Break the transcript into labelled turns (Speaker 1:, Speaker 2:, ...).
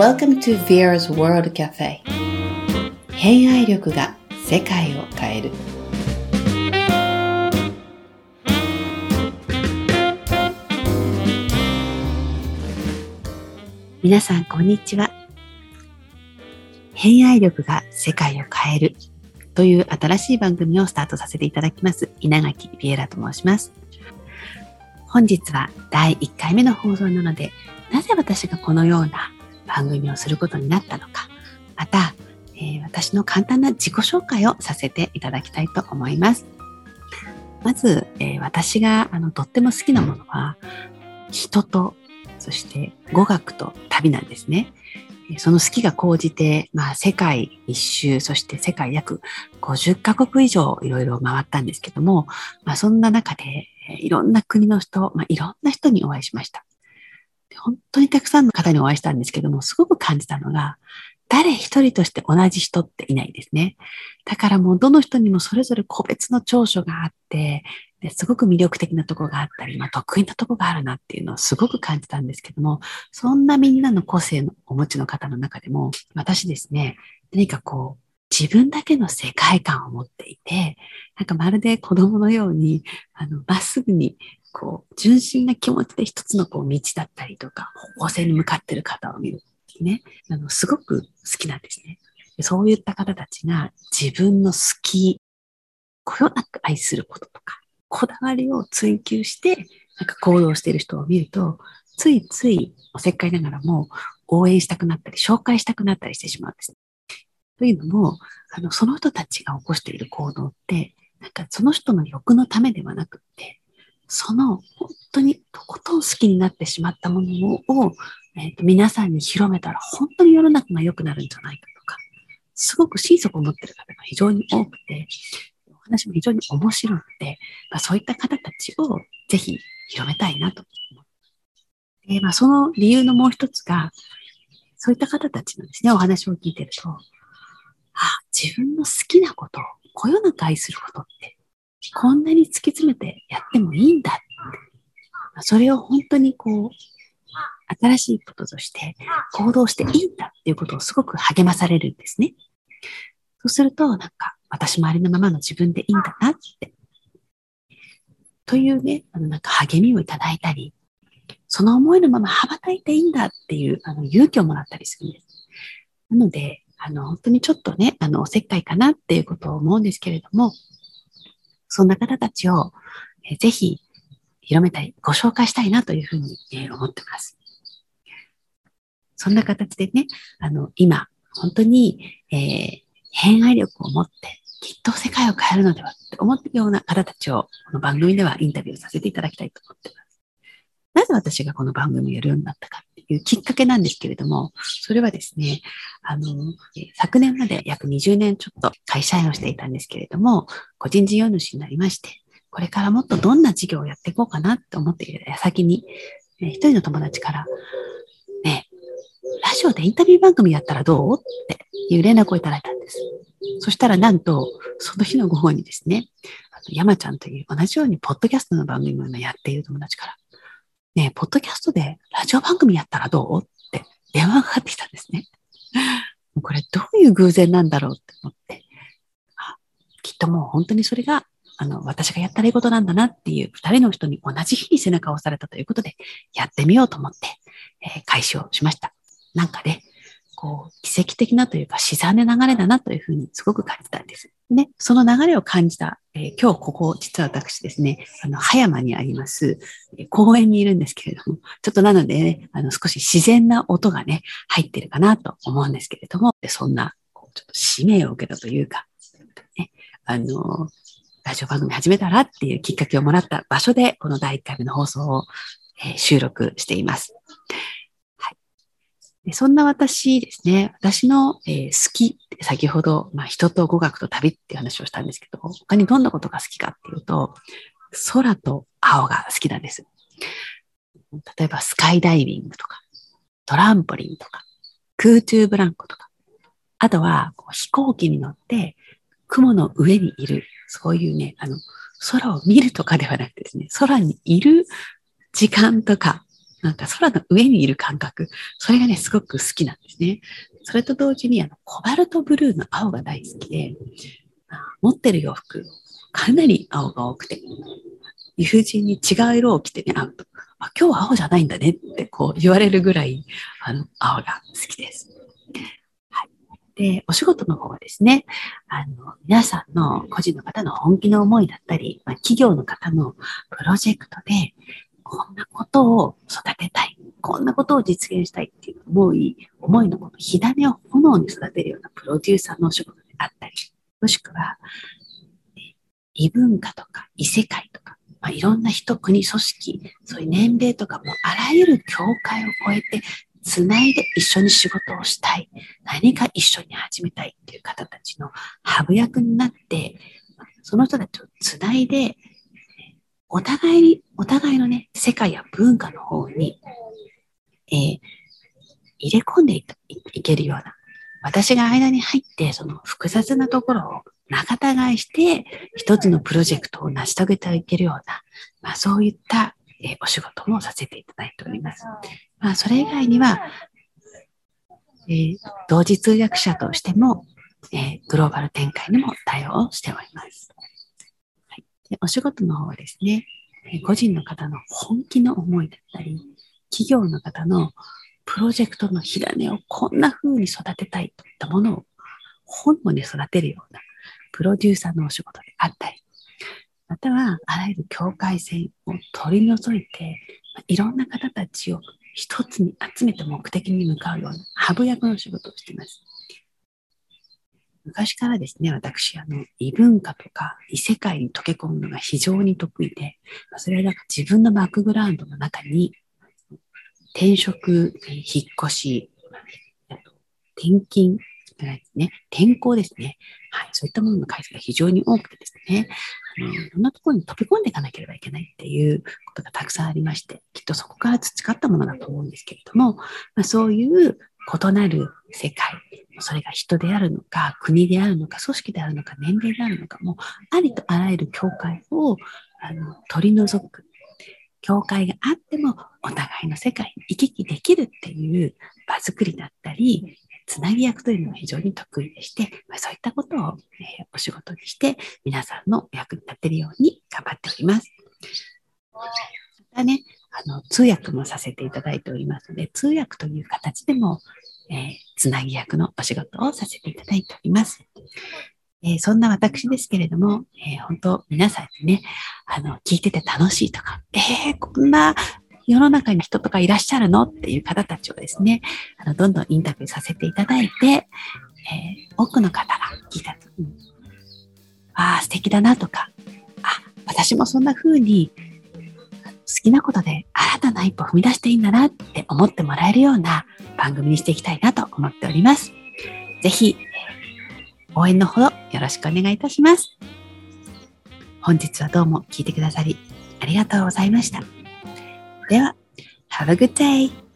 Speaker 1: Welcome to Vera's World Cafe. 偏愛力が世界を変える。皆さんこんにちは。偏愛力が世界を変える。という新しい番組をスタートさせていただきます。稲垣ビエラと申します。本日は第1回目の放送なのでなぜ私がこのような番組をすることになったのか、また、えー、私の簡単な自己紹介をさせていただきたいと思います。まず、えー、私があのとっても好きなものは、人と、そして語学と旅なんですね。その好きが高じて、まあ、世界一周、そして世界約50カ国以上いろいろ回ったんですけども、まあ、そんな中でいろんな国の人、まあ、いろんな人にお会いしました。本当にたくさんの方にお会いしたんですけども、すごく感じたのが、誰一人として同じ人っていないですね。だからもうどの人にもそれぞれ個別の長所があって、すごく魅力的なとこがあったり、まあ、得意なとこがあるなっていうのをすごく感じたんですけども、そんなみんなの個性のお持ちの方の中でも、私ですね、何かこう、自分だけの世界観を持っていて、なんかまるで子供のように、あの、まっすぐにこう、純真な気持ちで一つのこう道だったりとか、方向性に向かってる方を見るってね、あの、すごく好きなんですね。そういった方たちが自分の好き、こよなく愛することとか、こだわりを追求して、なんか行動している人を見ると、ついついおせっかいながらも応援したくなったり、紹介したくなったりしてしまうんです。というのも、あの、その人たちが起こしている行動って、なんかその人の欲のためではなくって、その本当にとことん好きになってしまったものを、えーと、皆さんに広めたら本当に世の中が良くなるんじゃないかとか、すごく心底思ってる方が非常に多くて、お話も非常に面白いので、まあ、そういった方たちをぜひ広めたいなと思って。で、まあ、その理由のもう一つが、そういった方たちのですね、お話を聞いてると、あ、自分の好きなことをこよなく愛することってこんなに突き詰めてやってもいいんだ。それを本当にこう、新しいこととして行動していいんだっていうことをすごく励まされるんですね。そうすると、なんか、私もありのままの自分でいいんだなって。というね、あの、なんか励みをいただいたり、その思いのまま羽ばたいていいんだっていう、あの、勇気をもらったりするんです。なので、あの、本当にちょっとね、あの、おせっかいかなっていうことを思うんですけれども、そんな方たちを、えー、ぜひ広めたい、ご紹介したいなというふうに、えー、思ってます。そんな形でね、あの、今、本当に、えー、偏愛力を持って、きっと世界を変えるのではって思ってるような方たちを、この番組ではインタビューさせていただきたいと思ってます。なぜ私がこの番組をやるようになったかいうきっかけなんですけれども、それはですね、あの、昨年まで約20年ちょっと会社員をしていたんですけれども、個人事業主になりまして、これからもっとどんな事業をやっていこうかなって思っている矢先に、一人の友達から、ね、ラジオでインタビュー番組やったらどうっていう連絡をいただいたんです。そしたらなんと、その日の午後にですね、山ちゃんという同じようにポッドキャストの番組をやっている友達から、ねポッドキャストでラジオ番組やったらどう？って電話がかかってきたんですね。これどういう偶然なんだろうって思って、きっともう本当にそれが、あの、私がやったらいいことなんだなっていう二人の人に同じ日に背中を押されたということで、やってみようと思って、えー、開始をしました。なんかね、こう、奇跡的なというか、自然な流れだなというふうにすごく感じたんです。ね、その流れを感じた、えー、今日ここ、実は私ですね、あの、葉山にあります、え、公園にいるんですけれども、ちょっとなのでね、あの、少し自然な音がね、入ってるかなと思うんですけれども、そんな、こうちょっと使命を受けたというか、ね、あの、ラジオ番組始めたらっていうきっかけをもらった場所で、この第1回目の放送を、えー、収録しています。そんな私ですね、私の、えー、好きって先ほど、まあ、人と語学と旅っていう話をしたんですけど、他にどんなことが好きかっていうと、空と青が好きなんです。例えばスカイダイビングとか、トランポリンとか、空中ブランコとか、あとは飛行機に乗って雲の上にいる、そういうね、あの、空を見るとかではなくてですね、空にいる時間とか、なんか空の上にいる感覚、それがね、すごく好きなんですね。それと同時に、あの、コバルトブルーの青が大好きで、持ってる洋服、かなり青が多くて、友人に違う色を着てね、会うと、あ、今日は青じゃないんだねってこう言われるぐらい、あの、青が好きです。はい。で、お仕事の方はですね、あの、皆さんの個人の方の本気の思いだったり、まあ、企業の方のプロジェクトで、こんなことを育てたい。こんなことを実現したいっていう思い、思いのこの火種を炎に育てるようなプロデューサーのお仕事であったり、もしくは、異文化とか異世界とか、まあ、いろんな人、国、組織、そういう年齢とかもあらゆる境界を超えて、つないで一緒に仕事をしたい。何か一緒に始めたいっていう方たちのハブ役になって、その人たちをつないで、お互いに、お互いのね、世界や文化の方に、えー、入れ込んでいけるような、私が間に入って、その複雑なところを仲違いして、一つのプロジェクトを成し遂げていけるような、まあそういった、えー、お仕事もさせていただいております。まあそれ以外には、えー、同時通訳者としても、えー、グローバル展開にも対応しております。でお仕事の方はですね、個人の方の本気の思いだったり、企業の方のプロジェクトの火種をこんな風に育てたいといったものを本能に育てるようなプロデューサーのお仕事であったり、またはあらゆる境界線を取り除いて、いろんな方たちを一つに集めて目的に向かうようなハブ役の仕事をしています。昔からですね、私、あの、異文化とか異世界に溶け込むのが非常に得意で、それはなんか自分のバックグラウンドの中に、転職、引っ越し、転勤、ね、転校ですね。はい、そういったものの回数が非常に多くてですね、あのいろんなところに飛び込んでいかなければいけないっていうことがたくさんありまして、きっとそこから培ったものだと思うんですけれども、まあ、そういう異なる世界、それが人であるのか、国であるのか、組織であるのか、年齢であるのか、もうありとあらゆる境界をあの取り除く。境界があってもお互いの世界に行き来できるっていう場作りだったり、つなぎ役というのは非常に得意でして、まあ、そういったことを、えー、お仕事にして皆さんの役に立てるように頑張っております。またね、あの、通訳もさせていただいておりますので、通訳という形でも、えー、つなぎ役のお仕事をさせていただいております。えー、そんな私ですけれども、えー、本当皆さんにね、あの、聞いてて楽しいとか、えー、こんな世の中に人とかいらっしゃるのっていう方たちをですね、あの、どんどんインタビューさせていただいて、えー、多くの方が聞いたと、うん、ああ、素敵だなとか、あ、私もそんな風にきなことで新たな一歩踏み出していいんだなって思ってもらえるような番組にしていきたいなと思っております。ぜひ、応援のほどよろしくお願いいたします。本日はどうも聞いてくださりありがとうございました。では、Have a good day!